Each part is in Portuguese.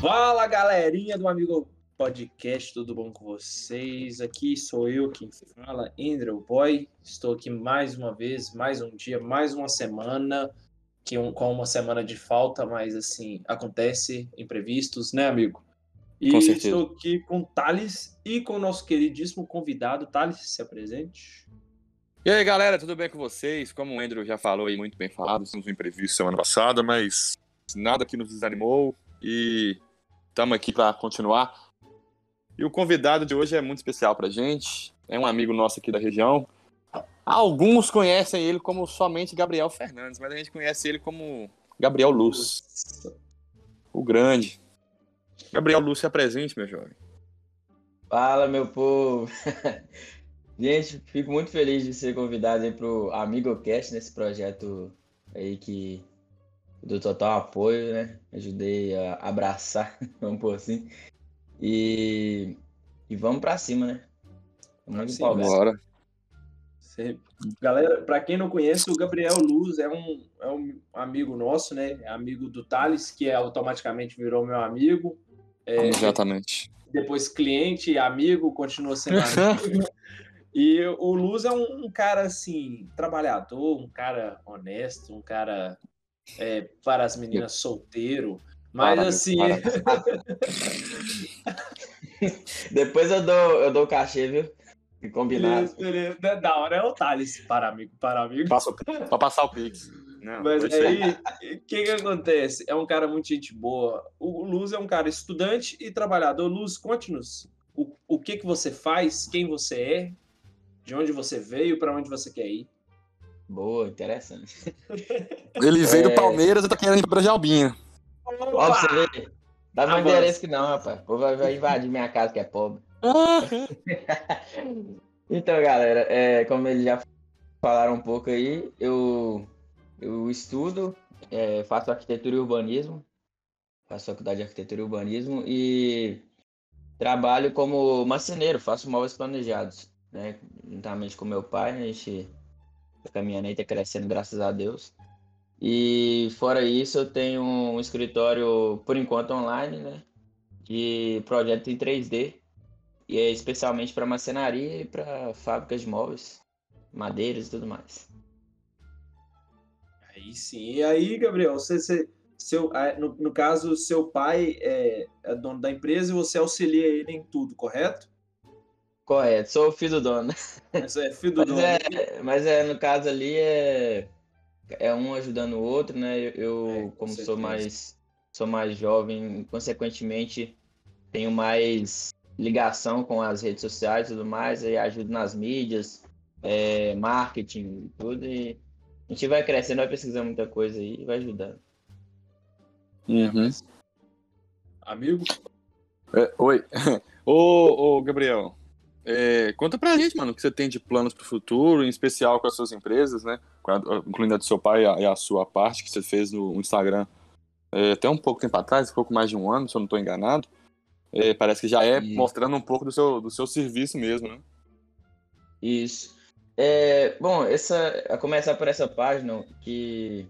Fala galerinha do Amigo Podcast, tudo bom com vocês? Aqui sou eu quem fala, Andrew Boy. Estou aqui mais uma vez, mais um dia, mais uma semana, que um, com uma semana de falta, mas assim, acontece imprevistos, né, amigo? E Com certeza. estou aqui com o Thales e com o nosso queridíssimo convidado. Thales, se apresente. E aí, galera, tudo bem com vocês? Como o Andrew já falou aí, muito bem falado, temos um imprevisto semana passada, mas nada que nos desanimou e estamos aqui para continuar. E o convidado de hoje é muito especial pra gente, é um amigo nosso aqui da região. Alguns conhecem ele como somente Gabriel Fernandes, mas a gente conhece ele como Gabriel Luz, o grande. Gabriel Luz, se apresente, meu jovem. Fala, meu povo! Gente, fico muito feliz de ser convidado aí pro AmigoCast, nesse projeto aí que do total apoio, né? Ajudei a abraçar, vamos por assim. E, e vamos pra cima, né? Sim, empolgado. Bora. Galera, para quem não conhece, o Gabriel Luz é um, é um amigo nosso, né? É amigo do Thales, que é, automaticamente virou meu amigo. É, Exatamente. depois cliente, amigo, continua sendo amigo. E o Luz é um, um cara assim, trabalhador, um cara honesto, um cara é, para as meninas solteiro. Mas Para, assim, para. Depois eu dou, eu dou o cachê, viu? E combinado. beleza, beleza. Da- Da hora é o Thales, para amigo, para amigo. Passa, pra passar o Pix. Não, Mas aí, o que que acontece? É um cara muito gente boa. O Luz é um cara estudante e trabalhador. Luz, conte-nos o, o que que você faz, quem você é, de onde você veio, para onde você quer ir. Boa, interessante. Ele veio do É. Palmeiras e tá querendo ir pra Jalbinha. Ó, pra você ver. Dá meu endereço que não, rapaz. O povo vai, vai invadir minha casa que é pobre. Então, galera, é, como eles já falaram um pouco aí, eu, eu estudo, é, faço arquitetura e urbanismo, faço faculdade de arquitetura e urbanismo e trabalho como marceneiro, faço móveis planejados, né? Juntamente com meu pai, né? a gente caminhando aí, tá crescendo, graças a Deus. E fora isso, eu tenho um escritório, por enquanto, online, né? De projeto em 3D. E é especialmente para marcenaria e para fábricas de móveis, madeiras e tudo mais. Aí sim. E aí, Gabriel, você, você- seu, no, no caso, seu pai é, é dono da empresa e você auxilia ele em tudo, correto? Correto, sou o filho do dono. Você é filho do Mas dono. é, mas é, no caso ali, é, é um ajudando o outro, né? Eu, eu, É, com como certeza. sou mais, sou mais jovem, consequentemente, tenho mais ligação com as redes sociais e tudo mais, aí ajudo nas mídias, é, marketing e tudo, e a gente vai crescendo, vai pesquisando muita coisa aí e vai ajudando. Uhum. Amigo? É, oi. ô, ô, Gabriel, é, conta pra gente, mano, o que você tem de planos pro futuro, em especial com as suas empresas, né? Incluindo a do seu pai e a, e a sua parte que você fez no Instagram é, até um pouco tempo atrás, um pouco mais de um ano, se eu não tô enganado. É, parece que já é Isso. mostrando um pouco do seu, do seu serviço mesmo, né? Isso. É, bom, essa, a começar por essa página, que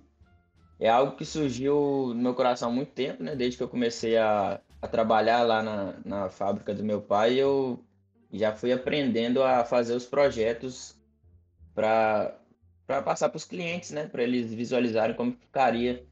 é algo que surgiu no meu coração há muito tempo, né? Desde que eu comecei a, a trabalhar lá na, na fábrica do meu pai, eu já fui aprendendo a fazer os projetos para passar para os clientes, né? Para eles visualizarem como ficaria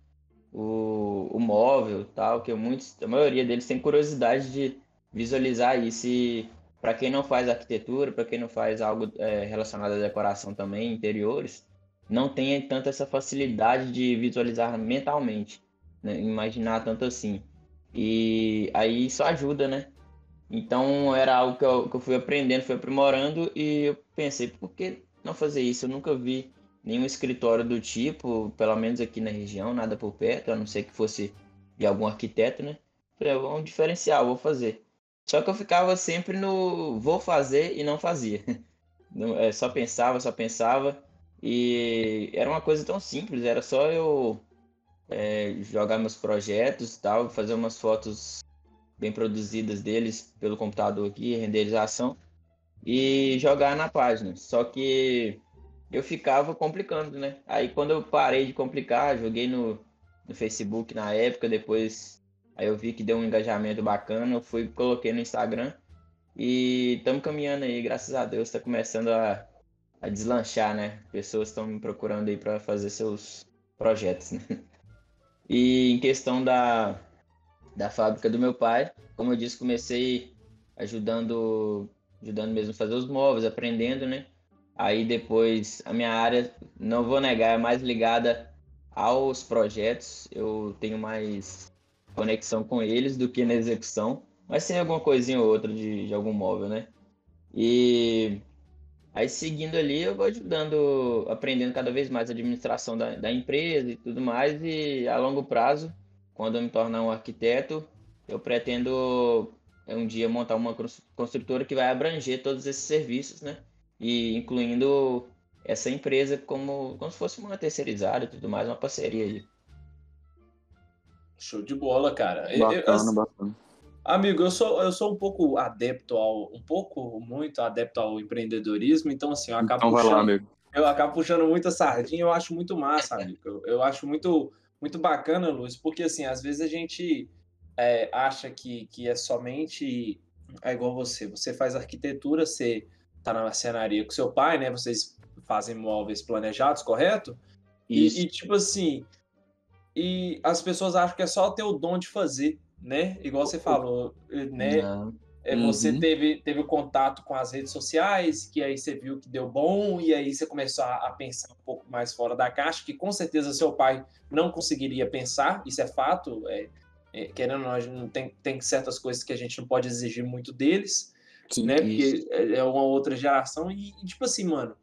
o, o móvel tal, que muitos, a maioria deles tem curiosidade de visualizar isso e para quem não faz arquitetura, para quem não faz algo é, relacionado à decoração também, interiores, não tem tanto essa facilidade de visualizar mentalmente, né? imaginar tanto assim. E aí isso ajuda, né? Então era algo que eu, que eu fui aprendendo, fui aprimorando e eu pensei, por que não fazer isso? Eu nunca vi nenhum escritório do tipo, pelo menos aqui na região, nada por perto, a não ser que fosse de algum arquiteto, né? Falei, "Ah, vamos diferenciar, vou fazer. Só que eu ficava sempre no vou fazer e não fazia. Não, é, só pensava, só pensava. E era uma coisa tão simples, era só eu é, jogar meus projetos e tal, fazer umas fotos bem produzidas deles pelo computador aqui, renderização, e jogar na página. Só que eu ficava complicando, né? Aí quando eu parei de complicar, joguei no, no Facebook na época, depois Aí eu vi que deu um engajamento bacana, eu fui coloquei no Instagram e estamos caminhando aí, graças a Deus, está começando a, a deslanchar, né? Pessoas estão me procurando aí para fazer seus projetos, né? E em questão da, da fábrica do meu pai, como eu disse, comecei ajudando, ajudando mesmo a fazer os móveis, aprendendo, né? Aí depois a minha área, não vou negar, é mais ligada aos projetos. Eu tenho mais conexão com eles do que na execução, mas tem alguma coisinha ou outra de, de algum móvel, né? E aí seguindo ali, eu vou ajudando, aprendendo cada vez mais a administração da, da empresa e tudo mais. E a longo prazo, quando eu me tornar um arquiteto, eu pretendo um dia montar uma construtora que vai abranger todos esses serviços, né? E incluindo essa empresa como, como se fosse uma terceirizada e tudo mais, uma parceria aí. Show de bola, cara. Bacana, eu, eu, bacana. Amigo, eu sou, eu sou um pouco adepto ao. um pouco, muito adepto ao empreendedorismo, então assim, eu acabo então puxando. Lá, amigo. Eu acabo puxando muita sardinha, eu acho muito massa, amigo. Eu, eu acho muito, muito bacana, Luiz, porque assim, às vezes a gente é, acha que, que é somente. É igual você. Você faz arquitetura, você tá na marcenaria com seu pai, né? Vocês fazem móveis planejados, correto? E, e, tipo assim, e as pessoas acham que é só ter o dom de fazer, né? Igual você falou, né? É, você uhum. teve, teve o contato com as redes sociais, que aí você viu que deu bom, e aí você começou a, a, pensar um pouco mais fora da caixa, que com certeza seu pai não conseguiria pensar, isso é fato. É, é, querendo ou não, tem, tem certas coisas que a gente não pode exigir muito deles, Sim, né? Porque é, é uma outra geração, e, e tipo assim, mano.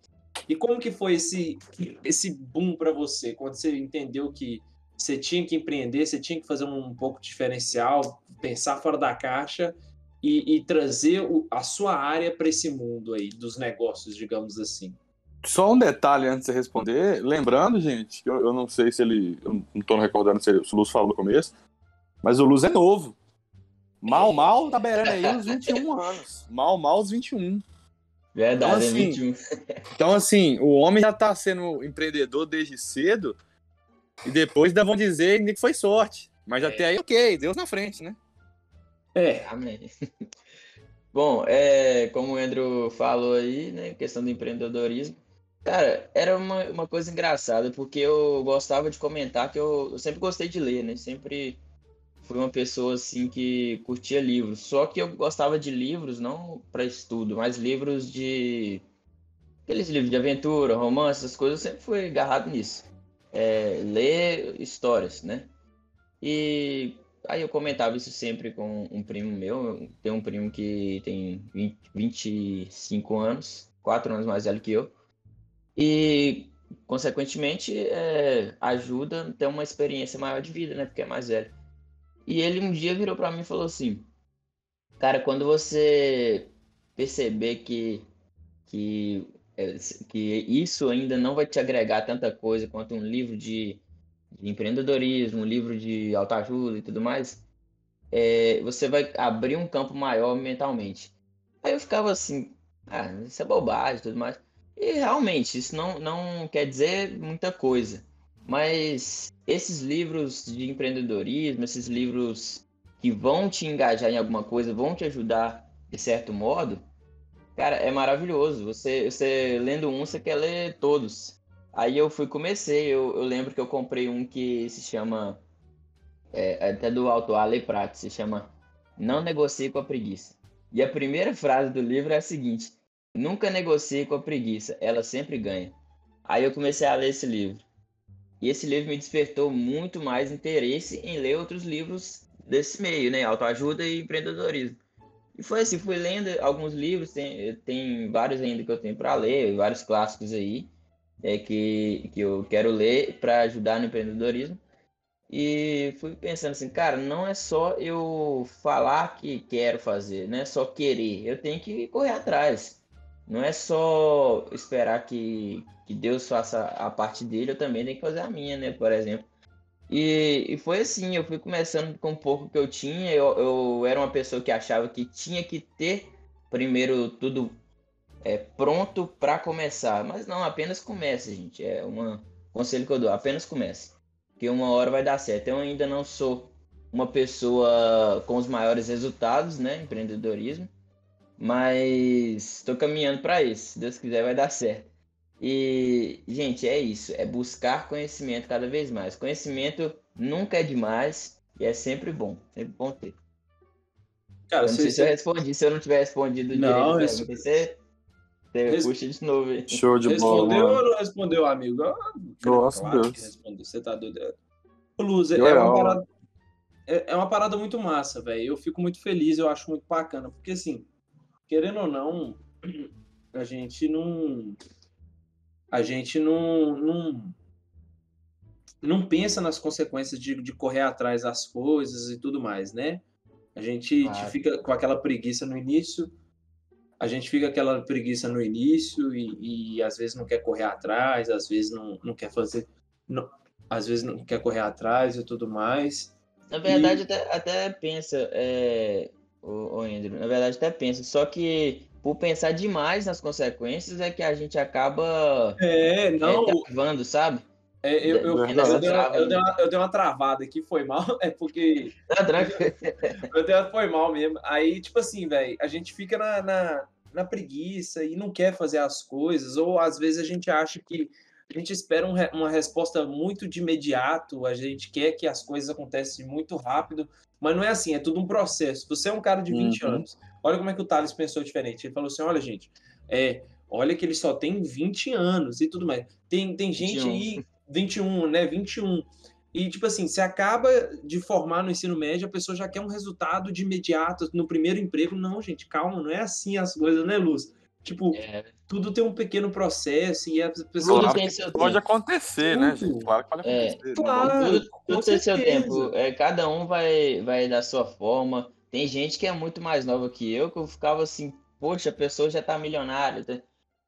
E como que foi esse, esse boom para você, quando você entendeu que você tinha que empreender, você tinha que fazer um pouco diferencial, pensar fora da caixa e, e trazer o, a sua área para esse mundo aí dos negócios, digamos assim. Só um detalhe antes de você responder, lembrando, gente, que eu, eu não sei se ele, eu não estou recordando se, o Luz falou no começo, mas o Luz é novo. Mal, mal tá beirando aí os 21 anos. Mal, mal os 21. Verdade, então, assim, é 21. então, assim, o homem já tá sendo empreendedor desde cedo e depois ainda vão dizer que foi sorte. Mas é. até aí, ok, Deus na frente, né? É. Amém. Bom, é, como o Andrew falou aí, né, questão do empreendedorismo. Cara, era uma, uma coisa engraçada, porque eu gostava de comentar que eu, eu sempre gostei de ler, né? Sempre fui uma pessoa assim que curtia livros. Só que eu gostava de livros não para estudo, mas livros de aqueles livros de aventura, romance, essas coisas, eu sempre fui agarrado nisso é, ler histórias, né? E aí eu comentava isso sempre com um primo meu. Tem um primo que tem 20, 25 anos, 4 anos mais velho que eu. E, consequentemente, é, ajuda a ter uma experiência maior de vida, né? Porque é mais velho. E ele um dia virou para mim e falou assim: Cara, quando você perceber que, que é, que isso ainda não vai te agregar tanta coisa quanto um livro de, de empreendedorismo, livro de autoajuda e tudo mais, é, você vai abrir um campo maior mentalmente. Aí eu ficava assim, ah, isso é bobagem e tudo mais. E realmente, isso não, não quer dizer muita coisa. Mas esses livros de empreendedorismo, esses livros que vão te engajar em alguma coisa, vão te ajudar de certo modo, Cara, é maravilhoso. Você, você lendo um, você quer ler todos. Aí eu fui, comecei. Eu, eu lembro que eu comprei um que se chama. É, até do autor Ale Prato, se chama Não Negocie com a Preguiça. E a primeira frase do livro é a seguinte: Nunca negocie com a preguiça, ela sempre ganha. Aí eu comecei a ler esse livro. E esse livro me despertou muito mais interesse em ler outros livros desse meio, né? Autoajuda e empreendedorismo. E foi assim, fui lendo alguns livros, tem, tem vários ainda que eu tenho para ler, vários clássicos aí, é, que, que eu quero ler para ajudar no empreendedorismo. E fui pensando assim, cara, não é só eu falar que quero fazer, não é só querer, eu tenho que correr atrás. Não é só esperar que, que Deus faça a parte dele, eu também tenho que fazer a minha, né? Por exemplo. E, e, foi assim, eu fui começando com um pouco que eu tinha. Eu, eu era uma pessoa que achava que tinha que ter primeiro tudo é, pronto para começar. Mas não, apenas comece, gente. É um conselho que eu dou, apenas comece. Que uma hora vai dar certo. Eu ainda não sou uma pessoa com os maiores resultados, né? Empreendedorismo. Mas estou caminhando para isso. Se Deus quiser, vai dar certo. E, gente, é isso. É buscar conhecimento cada vez mais. Conhecimento nunca é demais e é sempre bom. Sempre bom ter. Cara, eu não sei se eu respondi. Se eu não tiver respondido não, direito, esse... você. Puxa de novo aí. Show de respondeu bola. Respondeu ou não respondeu, amigo? Ah, Nossa, claro Deus. respondeu. Você tá doido. Luz, é, é, uma parada, é, é uma parada muito massa, velho. Eu fico muito feliz, eu acho muito bacana. Porque, assim, querendo ou não, a gente não. A gente não. não não pensa nas consequências de, de correr atrás das coisas e tudo mais, né? A gente claro. fica com aquela preguiça no início, a gente fica aquela preguiça no início e, e às vezes não quer correr atrás, às vezes não, não quer fazer, não, às vezes não quer correr atrás e tudo mais. Na verdade, e... até, até pensa, é, o, o Andrew, na verdade até pensa, só que por pensar demais nas consequências é que a gente acaba é, não, é, travando, sabe? É, eu, eu, eu, eu, dei uma, eu, dei uma, eu dei uma travada aqui, foi mal, é porque. Tá eu dei uma, foi mal mesmo. Aí, tipo assim, velho, a gente fica na, na, na, preguiça e não quer fazer as coisas, ou às vezes a gente acha que a gente espera um, uma resposta muito de imediato, a gente quer que as coisas acontecem muito rápido, mas não é assim, é tudo um processo. Você é um cara de 20 uhum. anos, olha como é que o Thales pensou diferente. Ele falou assim: olha, gente, é, olha que ele só tem 20 anos e tudo mais. Tem, tem gente 21. aí 21, né? 21. E, tipo assim, você acaba de formar no ensino médio, a pessoa já quer um resultado de imediato no primeiro emprego. Não, gente, calma, não é assim as coisas, né, Luz? Tipo, é. tudo tem um pequeno processo e a pessoa. Claro tem seu pode tempo. acontecer, né, tudo. né, gente? Claro que pode é. acontecer. Claro, tudo, tudo tem seu tempo. É, cada um vai, vai da sua forma. Tem gente que é muito mais nova que eu, que eu ficava assim, poxa, a pessoa já tá milionária.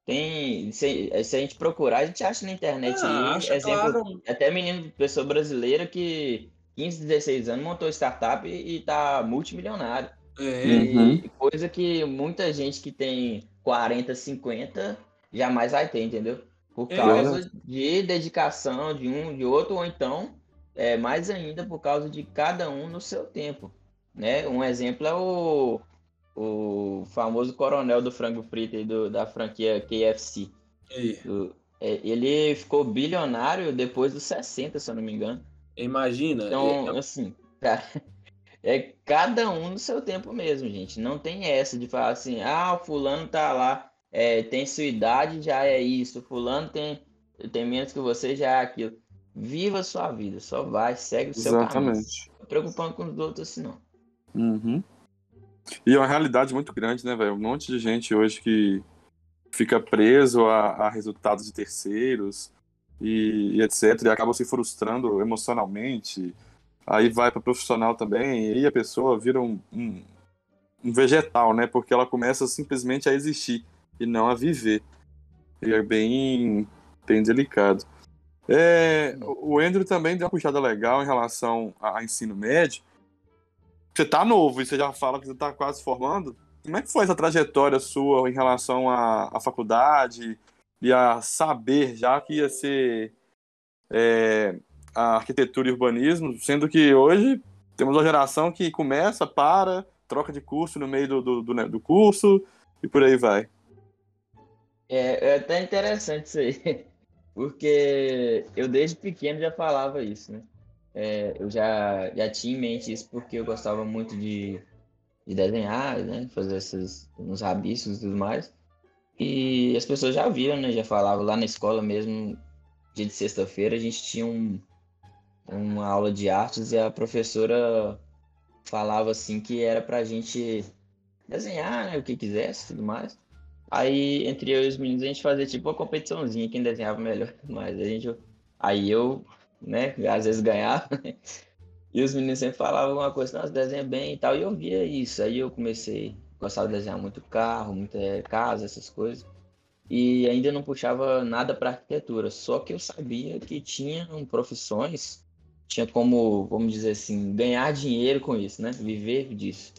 Tem, se, se, a gente procurar, a gente acha na internet ah, aí, exemplo, claro. até menino, pessoa brasileira que 15, 16 anos montou startup e, e tá multimilionário. É. Uhum. Coisa que muita gente que tem 40, 50 jamais vai ter, entendeu? Por é. causa é. de dedicação de um, de outro, ou então, é, mais ainda, por causa de cada um no seu tempo. Né? Um exemplo é o o famoso coronel do frango frito do, da franquia KFC. O, é, ele ficou bilionário depois dos 60, se eu não me engano. Imagina. Então, é... assim, cara, é cada um no seu tempo mesmo, gente. Não tem essa de falar assim, ah, o fulano tá lá, é, tem sua idade, já é isso. Fulano tem, tem menos que você, já é aquilo. Viva a sua vida, só vai, segue o seu Exatamente. caminho. Exatamente. Não preocupando com os outros assim, não. Uhum. E é uma realidade muito grande, né, velho? Um monte de gente hoje que fica preso a, a resultados de terceiros e, e, etc. E acaba se frustrando emocionalmente. Aí vai para profissional também, e aí a pessoa vira um, um, um, vegetal, né? Porque ela começa simplesmente a existir e não a viver. E é bem, bem delicado. É, o Andrew também deu uma puxada legal em relação a, a ensino médio você tá novo e você já fala que você tá quase formando. Como é que foi essa trajetória sua em relação à, à faculdade e a saber já que ia ser é, a arquitetura e urbanismo, sendo que hoje temos uma geração que começa, para, troca de curso no meio do, do, do, né, do curso e por aí vai. É, é até interessante isso aí, porque eu desde pequeno já falava isso, né? É, eu já, já tinha em mente isso porque eu gostava muito de, de desenhar, né? Fazer esses uns rabiscos e tudo mais. E as pessoas já viram, né? Já falavam lá na escola mesmo, dia de sexta-feira, a gente tinha um, uma aula de artes e a professora falava assim que era pra gente desenhar, né? O que quisesse tudo mais. Aí, entre eu e os meninos, a gente fazia tipo uma competiçãozinha, quem desenhava melhor. Mas a gente. Aí eu né? Às vezes ganhava. E os meninos sempre falavam alguma coisa, nossa, desenha bem e tal. E eu via isso. Aí eu comecei, gostava de desenhar muito carro, muita casa, essas coisas. E ainda não puxava nada para arquitetura. Só que eu sabia que tinha profissões, tinha como, vamos dizer assim, ganhar dinheiro com isso, né? Viver disso.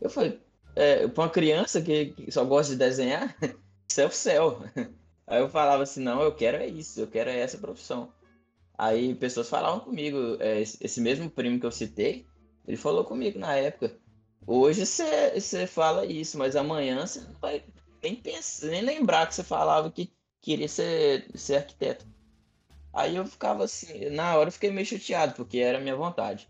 Eu falei, é, para uma criança que, só gosta de desenhar, é o céu. Aí eu falava assim, não, eu quero é isso, eu quero é essa profissão. Aí pessoas falavam comigo, é, esse mesmo primo que eu citei, Ele falou comigo na época. Hoje você fala isso, mas amanhã você não vai nem pensar, nem lembrar que você falava que queria ser, ser arquiteto. Aí eu ficava assim, na hora eu fiquei meio chateado, porque era a minha vontade.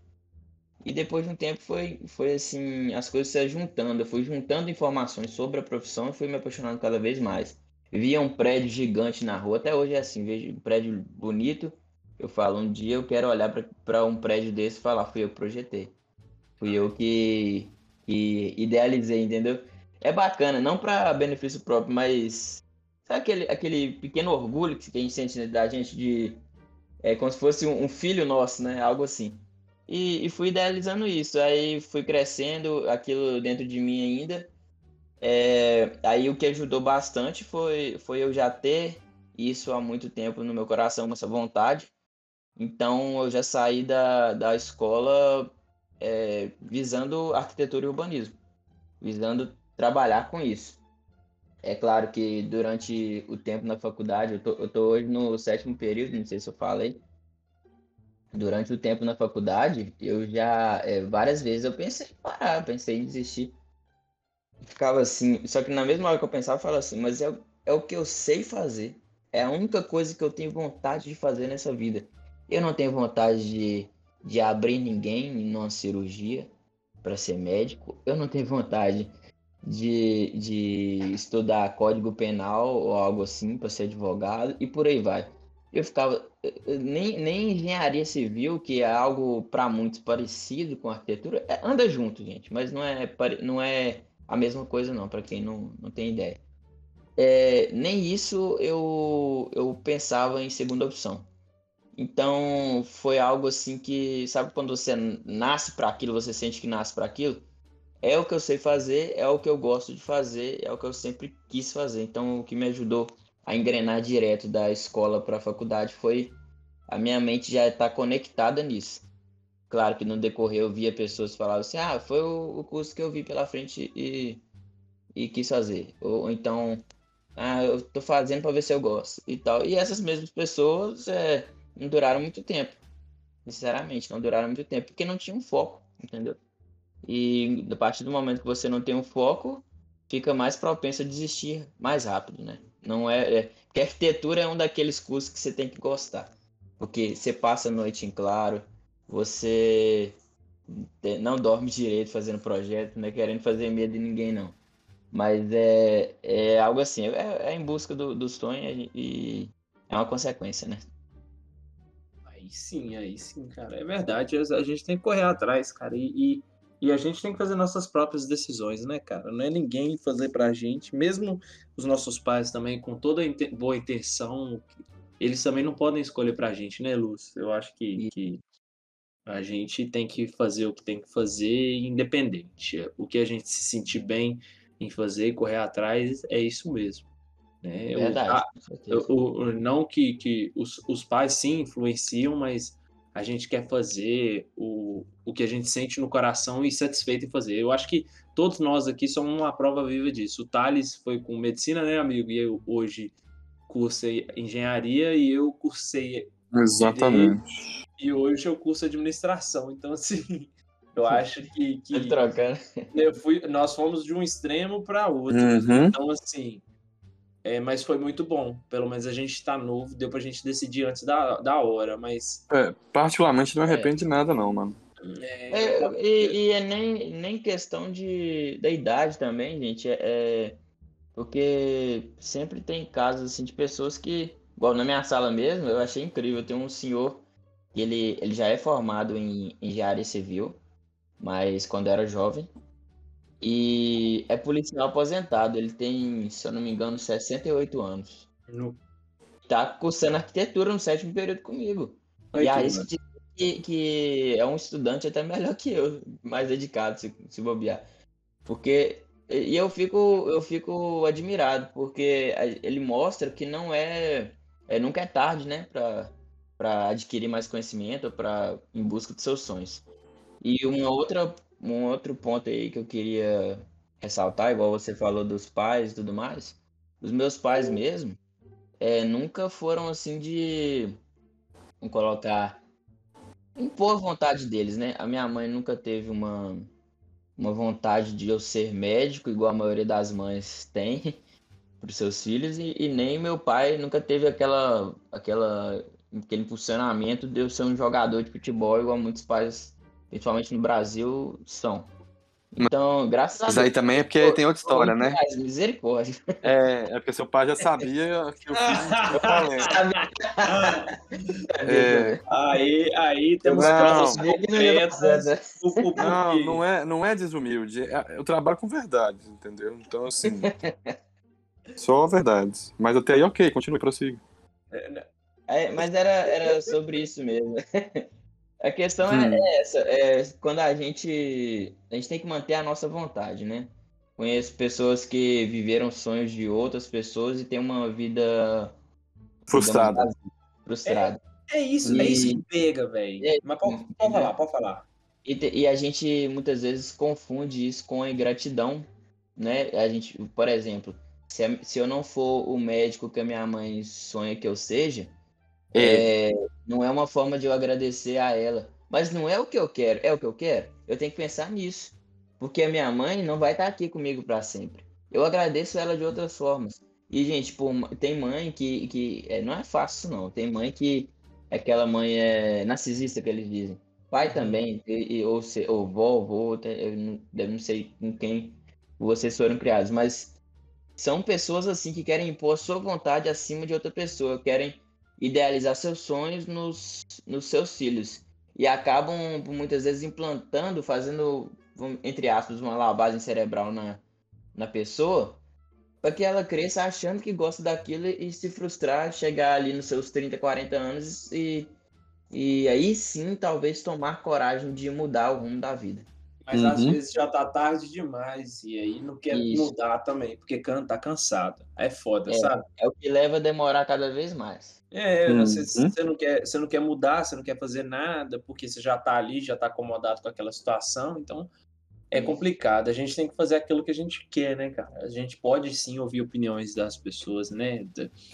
E depois de um tempo foi, foi assim, as coisas se juntando. Eu fui juntando informações sobre a profissão e fui me apaixonando cada vez mais. Via um prédio gigante na rua, até hoje é assim, vejo um prédio bonito, eu falo, um dia eu quero olhar para um prédio desse e falar, fui eu que projetei. Fui eu que, que idealizei, entendeu? É bacana, não para benefício próprio, mas sabe aquele, aquele pequeno orgulho que a gente sente da gente de. É como se fosse um filho nosso, né? Algo assim. E, e fui idealizando isso. Aí fui crescendo aquilo dentro de mim ainda. É, aí o que ajudou bastante foi, foi eu já ter isso há muito tempo no meu coração, essa vontade. Então eu já saí da, da escola é, visando arquitetura e urbanismo, visando trabalhar com isso. É claro que durante o tempo na faculdade, eu tô, eu tô hoje no sétimo período, não sei se eu falei. Durante o tempo na faculdade, eu já, é, várias vezes eu pensei em parar, pensei em desistir. Ficava assim, só que na mesma hora que eu pensava, eu falava assim, mas é, é o que eu sei fazer. É a única coisa que eu tenho vontade de fazer nessa vida. Eu não tenho vontade de, de abrir ninguém numa cirurgia para ser médico. Eu não tenho vontade de, de estudar código penal ou algo assim para ser advogado e por aí vai. Eu ficava. Nem, nem engenharia civil, que é algo para muitos parecido com arquitetura, é, anda junto, gente, mas não é, não é a mesma coisa, não, para quem não, não tem ideia. É, nem isso eu, eu pensava em segunda opção. Então foi algo assim que, sabe quando você nasce para aquilo, você sente que nasce para aquilo? É o que eu sei fazer, é o que eu gosto de fazer, é o que eu sempre quis fazer. Então o que me ajudou a engrenar direto da escola para a faculdade foi a minha mente já estar tá conectada nisso. Claro que no decorrer eu via pessoas falando assim: ah, foi o, curso que eu vi pela frente e, e quis fazer. Ou, ou então, ah, eu tô fazendo para ver se eu gosto e tal. E essas mesmas pessoas é, não duraram muito tempo. Sinceramente, não duraram muito tempo, porque não tinha um foco, entendeu? E a partir do momento que você não tem um foco, fica mais propenso a desistir mais rápido, né? Não é, é porque arquitetura é um daqueles cursos que você tem que gostar. Porque você passa a noite em claro, você não dorme direito fazendo projeto, não é querendo fazer medo de ninguém, não. Mas é, é algo assim, é, é em busca do, do sonho e é uma consequência, né? Aí sim, aí sim, cara. É verdade. A gente tem que correr atrás, cara. E, e, e, a gente tem que fazer nossas próprias decisões, né, cara? Não é ninguém fazer pra gente. Mesmo os nossos pais também, com toda a boa intenção, eles também não podem escolher pra gente, né, Luz? Eu acho que, que a gente tem que fazer o que tem que fazer independente. O que a gente se sentir bem em fazer e correr atrás é isso mesmo. Né? Verdade. O, não que, que os, os pais sim influenciam, mas a gente quer fazer o, o que a gente sente no coração e satisfeito em fazer. Eu acho que todos nós aqui somos uma prova viva disso. O Thales foi com medicina, né, amigo? E eu hoje cursei engenharia e eu cursei. Exatamente. E hoje eu curso administração. Então, assim, eu acho que. que troca, né? eu fui, nós fomos de um extremo para outro. Uhum. Então, assim, é, mas foi muito bom. Pelo menos a gente tá novo, deu pra gente decidir antes da, da hora, mas. É, particularmente não arrepende de nada, não, mano. É, é, e, e, é nem, nem questão de, da idade também, gente. É, é, porque sempre tem casos assim de pessoas que, igual na minha sala mesmo, eu achei incrível. Tem um senhor que ele, ele já é formado em engenharia civil, mas quando era jovem, e é policial aposentado. Ele tem, se eu não me engano, 68 anos. No... Tá cursando arquitetura no sétimo período comigo. E aí que, que é um estudante até melhor que eu, mais dedicado, se, se bobear. Porque. E eu fico, eu fico admirado, porque ele mostra que não é. é nunca é tarde, né? Pra, pra adquirir mais conhecimento, para em busca dos seus sonhos. E uma outra um outro ponto aí que eu queria ressaltar, igual você falou dos pais e tudo mais, os meus pais mesmo, é, nunca foram assim de vamos colocar impor vontade deles, né? A minha mãe nunca teve uma, uma vontade de eu ser médico, igual a maioria das mães tem para os seus filhos, e, e, nem meu pai nunca teve aquela, aquela, aquele impulsionamento de eu ser um jogador de futebol, igual muitos pais, principalmente no Brasil, são. Então, graças a Deus. Mas aí também é porque tem outra história, né? Mais, misericórdia. É, é porque seu pai já sabia que o filho é. Aí, aí temos não, concretas. Não, não é, não é desumilde. É, eu trabalho com verdades, entendeu? Então, assim. só verdades. Mas até aí, ok, continue, prossiga. É, mas era, era sobre isso mesmo. A questão hum. é essa, é quando a gente a gente tem que manter a nossa vontade, né? Conheço pessoas que viveram sonhos de outras pessoas e têm uma vida frustrada. Frustrada. É, é isso, e... é isso que pega, velho. É, Mas pode, pode falar, pode falar. E, e, a gente muitas vezes confunde isso com a ingratidão, né? A gente, por exemplo, se, se eu não for o médico que a minha mãe sonha que eu seja, é. É, não é uma forma de eu agradecer a ela. Mas não é o que eu quero. É o que eu quero? Eu tenho que pensar nisso. Porque a minha mãe não vai estar aqui comigo para sempre. Eu agradeço ela de outras formas. E, gente, tem mãe que. que é, não é fácil, não. Tem mãe que. Aquela mãe é narcisista que eles dizem. Pai também, e, ou, se, ou vó, eu não, eu não sei com quem vocês foram criados, mas são pessoas assim que querem impor sua vontade acima de outra pessoa, querem idealizar seus sonhos nos, nos seus filhos. E acabam, muitas vezes, implantando, fazendo, entre aspas, uma lavagem cerebral na, na pessoa, para que ela cresça achando que gosta daquilo e se frustrar, chegar ali nos seus 30, 40 anos e, e aí sim, talvez tomar coragem de mudar o rumo da vida. Mas uhum. às vezes já tá tarde demais e aí não quer Isso. mudar também, porque tá cansado. É foda, é, sabe? É o que leva a demorar cada vez mais. É, uhum. você, você, não quer, você não quer mudar, você não quer fazer nada, porque você já tá ali, já tá acomodado com aquela situação, então é complicado. A gente tem que fazer aquilo que a gente quer, né, cara? A gente pode sim ouvir opiniões das pessoas, né?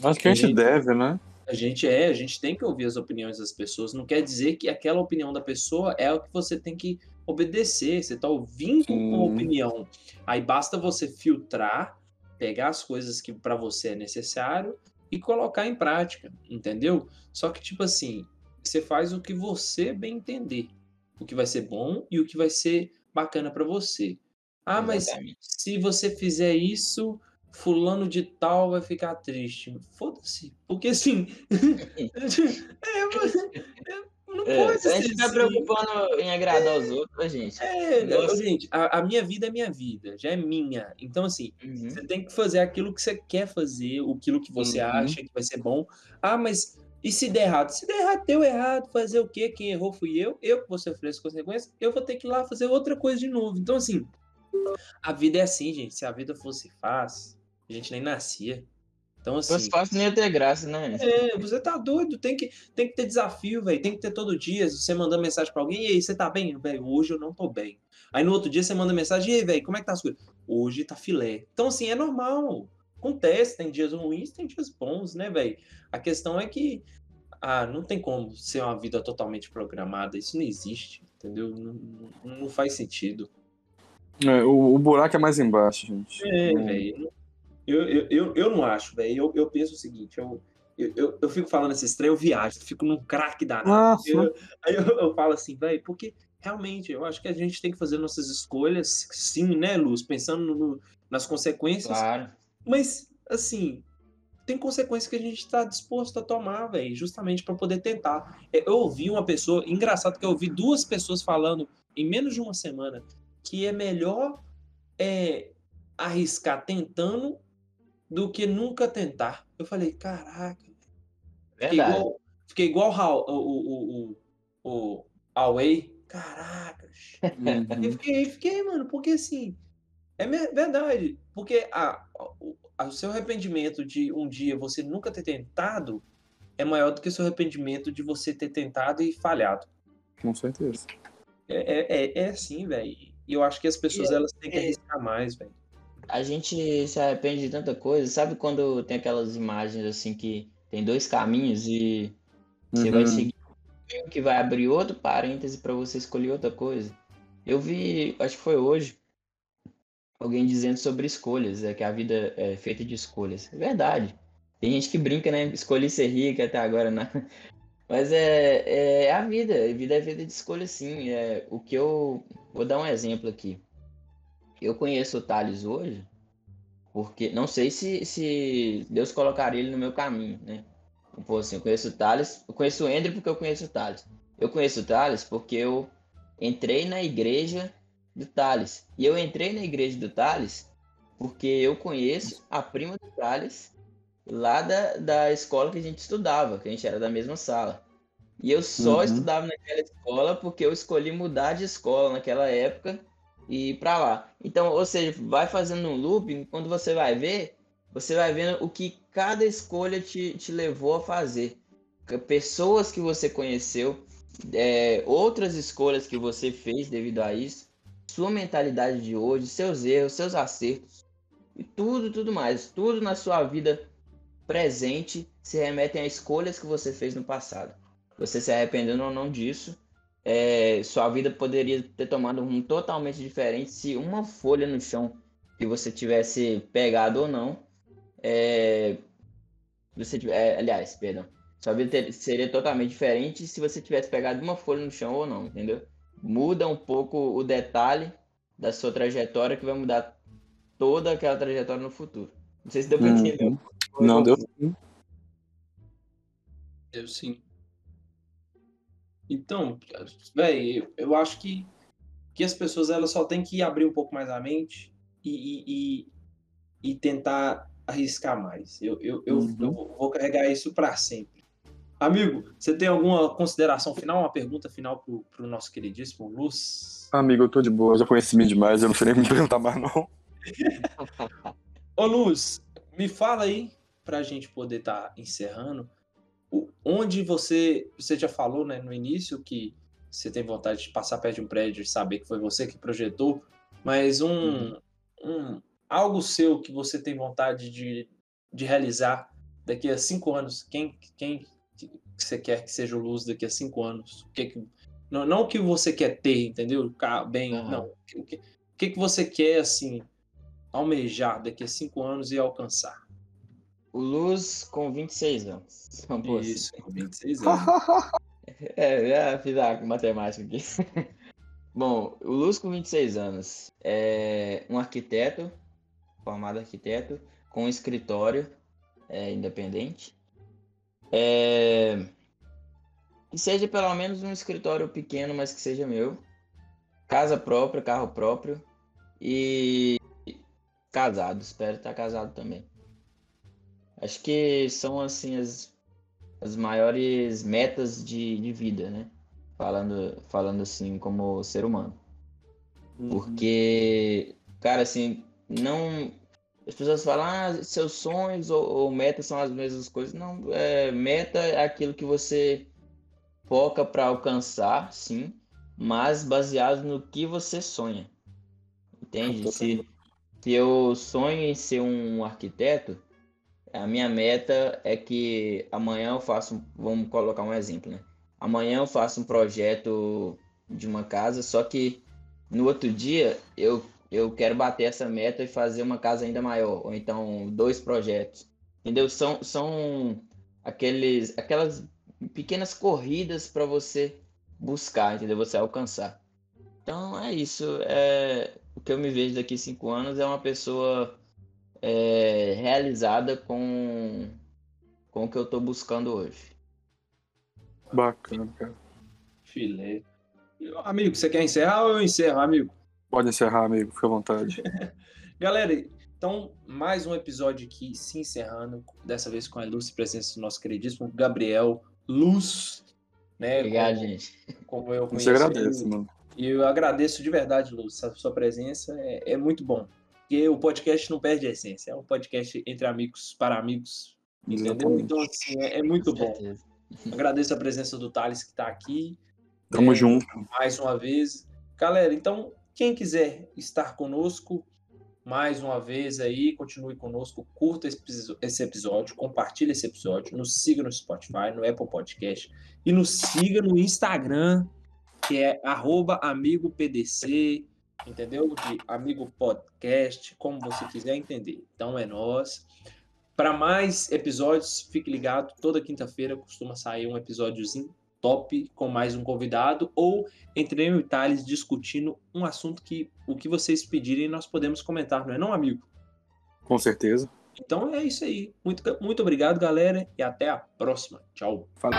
Acho que a gente, a gente deve, né? A gente é, a gente tem que ouvir as opiniões das pessoas. Não quer dizer que aquela opinião da pessoa é o que você tem que obedecer. Você está ouvindo Sim. uma opinião. Aí basta você filtrar, pegar as coisas que para você é necessário e colocar em prática, entendeu? Só que tipo assim, você faz o que você bem entender, o que vai ser bom e o que vai ser bacana para você. Ah, Exatamente. mas se você fizer isso, fulano de tal vai ficar triste. Foda-se. Porque assim. é, não é, pode ser. A gente tá assim. preocupando em agradar os outros, gente. É, gente, a, a, minha vida é minha vida, já é minha. Então, assim, uhum. você tem que fazer aquilo que você quer fazer, aquilo que você uhum. acha que vai ser bom. Ah, mas e se der errado? Se der errado, deu errado, fazer o quê? Quem errou fui eu, eu que vou sofrer as consequências, eu vou ter que ir lá fazer outra coisa de novo. Então, assim, a vida é assim, gente. Se a vida fosse fácil, a gente nem nascia. Então, assim. Fosse fácil nem ia ter graça, né? É, você tá doido, tem que, tem que ter desafio, velho. Tem que ter todo dia. Você mandando mensagem pra alguém, e aí, você tá bem? Velho, hoje eu não tô bem. Aí no outro dia você manda mensagem, e aí, velho, como é que tá as coisas? Hoje tá filé. Então, assim, é normal. Acontece, tem dias ruins, tem dias bons, né, velho? A questão é que. Ah, não tem como ser uma vida totalmente programada. Isso não existe, entendeu? Não, não, não faz sentido. É, o, o buraco é mais embaixo, gente. É, velho. Eu, eu, eu, eu não acho, velho. Eu, eu penso o seguinte, eu, eu, eu, eu fico falando esse estranho, eu viajo, eu fico num craque danado. Eu, aí eu, eu falo assim, velho, porque realmente eu acho que a gente tem que fazer nossas escolhas, sim, né, Luz? Pensando no, nas consequências. Claro. Mas, assim, tem consequências que a gente está disposto a tomar, velho, justamente para poder tentar. É, eu ouvi uma pessoa, engraçado que eu ouvi duas pessoas falando em menos de uma semana que é melhor é, arriscar tentando do que nunca tentar. Eu falei, caraca. Fiquei igual, fiquei igual o, o, o, o Away. Caracas. eu fiquei, fiquei, mano, porque assim, é verdade. Porque a, a, o seu arrependimento de um dia você nunca ter tentado é maior do que o seu arrependimento de você ter tentado e falhado. Com certeza. É, é, é, é assim, velho. E eu acho que as pessoas é, elas têm que é arriscar mais, velho a gente se arrepende de tanta coisa. Sabe quando tem aquelas imagens assim que tem dois caminhos e você vai uhum. seguir que vai abrir outro parêntese para você escolher outra coisa. Eu vi, acho que foi hoje, alguém dizendo sobre escolhas, é que a vida é feita de escolhas. É verdade. Tem gente que brinca, né? Escolhi ser rica até agora, né? Mas é, é a vida. A vida é vida de escolha, sim. É, o que eu. Vou dar um exemplo aqui. Eu conheço o Thales hoje, porque não sei se, se Deus colocaria ele no meu caminho, né? Pô, assim, eu conheço o Thales, eu conheço o Andrew porque eu conheço o Thales. Eu conheço o Thales porque eu entrei na igreja do Thales. E eu entrei na igreja do Thales porque eu conheço a prima do Thales lá da, da escola que a gente estudava, que a gente era da mesma sala. E eu só uhum. estudava naquela escola porque eu escolhi mudar de escola naquela época e para lá. Então, ou seja, vai fazendo um looping, quando você vai ver, você vai vendo o que cada escolha te, te levou a fazer. Pessoas que você conheceu, é, outras escolhas que você fez devido a isso, sua mentalidade de hoje, seus erros, seus acertos e tudo, tudo mais. Tudo na sua vida presente se remetem a escolhas que você fez no passado. Você se arrependendo ou não disso, é, sua vida poderia ter tomado um rumo totalmente diferente se uma folha no chão que você tivesse pegado ou não, é, você é, aliás, perdão, sua vida ter, seria totalmente diferente se você tivesse pegado uma folha no chão ou não, entendeu? Muda um pouco o detalhe da sua trajetória que vai mudar toda aquela trajetória no futuro. Não sei se deu pra uhum. entender. Não, deu sim. Deu sim. Então, velho, eu acho que, que as pessoas elas só têm que abrir um pouco mais a mente e, e, e tentar arriscar mais. Eu, eu, eu, uhum. eu vou carregar isso para sempre. Amigo, você tem alguma consideração final, uma pergunta final pro, pro nosso queridíssimo Luz? Amigo, eu tô de boa, já conheci me demais, eu não sei nem me perguntar mais não. Ô Luz, me fala aí, pra gente poder estar tá encerrando, onde você, você já falou né, no início que você tem vontade de passar perto de um prédio e saber que foi você que projetou, mas um, uhum. um algo seu que você tem vontade de, de realizar daqui a cinco anos, quem, quem que você quer que seja o Luz daqui a cinco anos? O que, que não, não o que você quer ter, entendeu? Bem, uhum. não. O que, o que, que você quer, assim, almejar daqui a cinco anos e alcançar? O Luz com 26 anos. Isso, com 26 anos. é, já fiz a matemática aqui. Bom, o Luz com 26 anos é um arquiteto, formado arquiteto, com um escritório é, independente. É... Que seja pelo menos um escritório pequeno, mas que seja meu. Casa própria, carro próprio. E casado, espero estar casado também. Acho que são assim as, as maiores metas de, de vida, né? Falando, falando assim como ser humano. Uhum. Porque, cara, assim, não as pessoas falam, ah, seus sonhos ou, ou metas são as mesmas coisas. Não, é, meta é aquilo que você foca para alcançar, sim, mas baseado no que você sonha. Entende? Se, se eu sonho em ser um arquiteto, a minha meta é que amanhã eu faço, vamos colocar um exemplo, né? Amanhã eu faço um projeto de uma casa, só que no outro dia eu eu quero bater essa meta e fazer uma casa ainda maior, ou então dois projetos. Entendeu? São, são aqueles, aquelas pequenas corridas para você buscar, entendeu? Você alcançar. Então é isso. É, o que eu me vejo daqui cinco anos é uma pessoa é, realizada com, com o que eu estou buscando hoje. Bacana, cara. Filé. Amigo, você quer encerrar ou eu encerro, amigo? Pode encerrar, amigo, fica à vontade. Galera, então, mais um episódio aqui se encerrando, dessa vez com a ilustre presença do nosso queridíssimo Gabriel Luz. Né, Obrigado, como, gente. Como eu conheço. Você agradece, mano. E eu agradeço de verdade, Luz, a sua presença é, é, muito bom. Porque o podcast não perde a essência, é um podcast entre amigos, para amigos, entendeu? Então, assim, é, é muito bom. Agradeço a presença do Thales que está aqui. Tamo é, junto. Mais uma vez. Galera, então, quem quiser estar conosco, mais uma vez aí, continue conosco, curta esse episódio, compartilhe esse episódio, nos siga no Spotify, no Apple Podcast e nos siga no Instagram, que é amigopdc, entendeu? De amigo podcast, como você quiser entender. Então é nós. Para mais episódios, fique ligado, toda quinta-feira costuma sair um episódiozinho top com mais um convidado ou entre eu e Thales discutindo um assunto que o que vocês pedirem nós podemos comentar, não é não, amigo? Com certeza. Então é isso aí. Muito, muito obrigado, galera, e até a próxima. Tchau. Falou.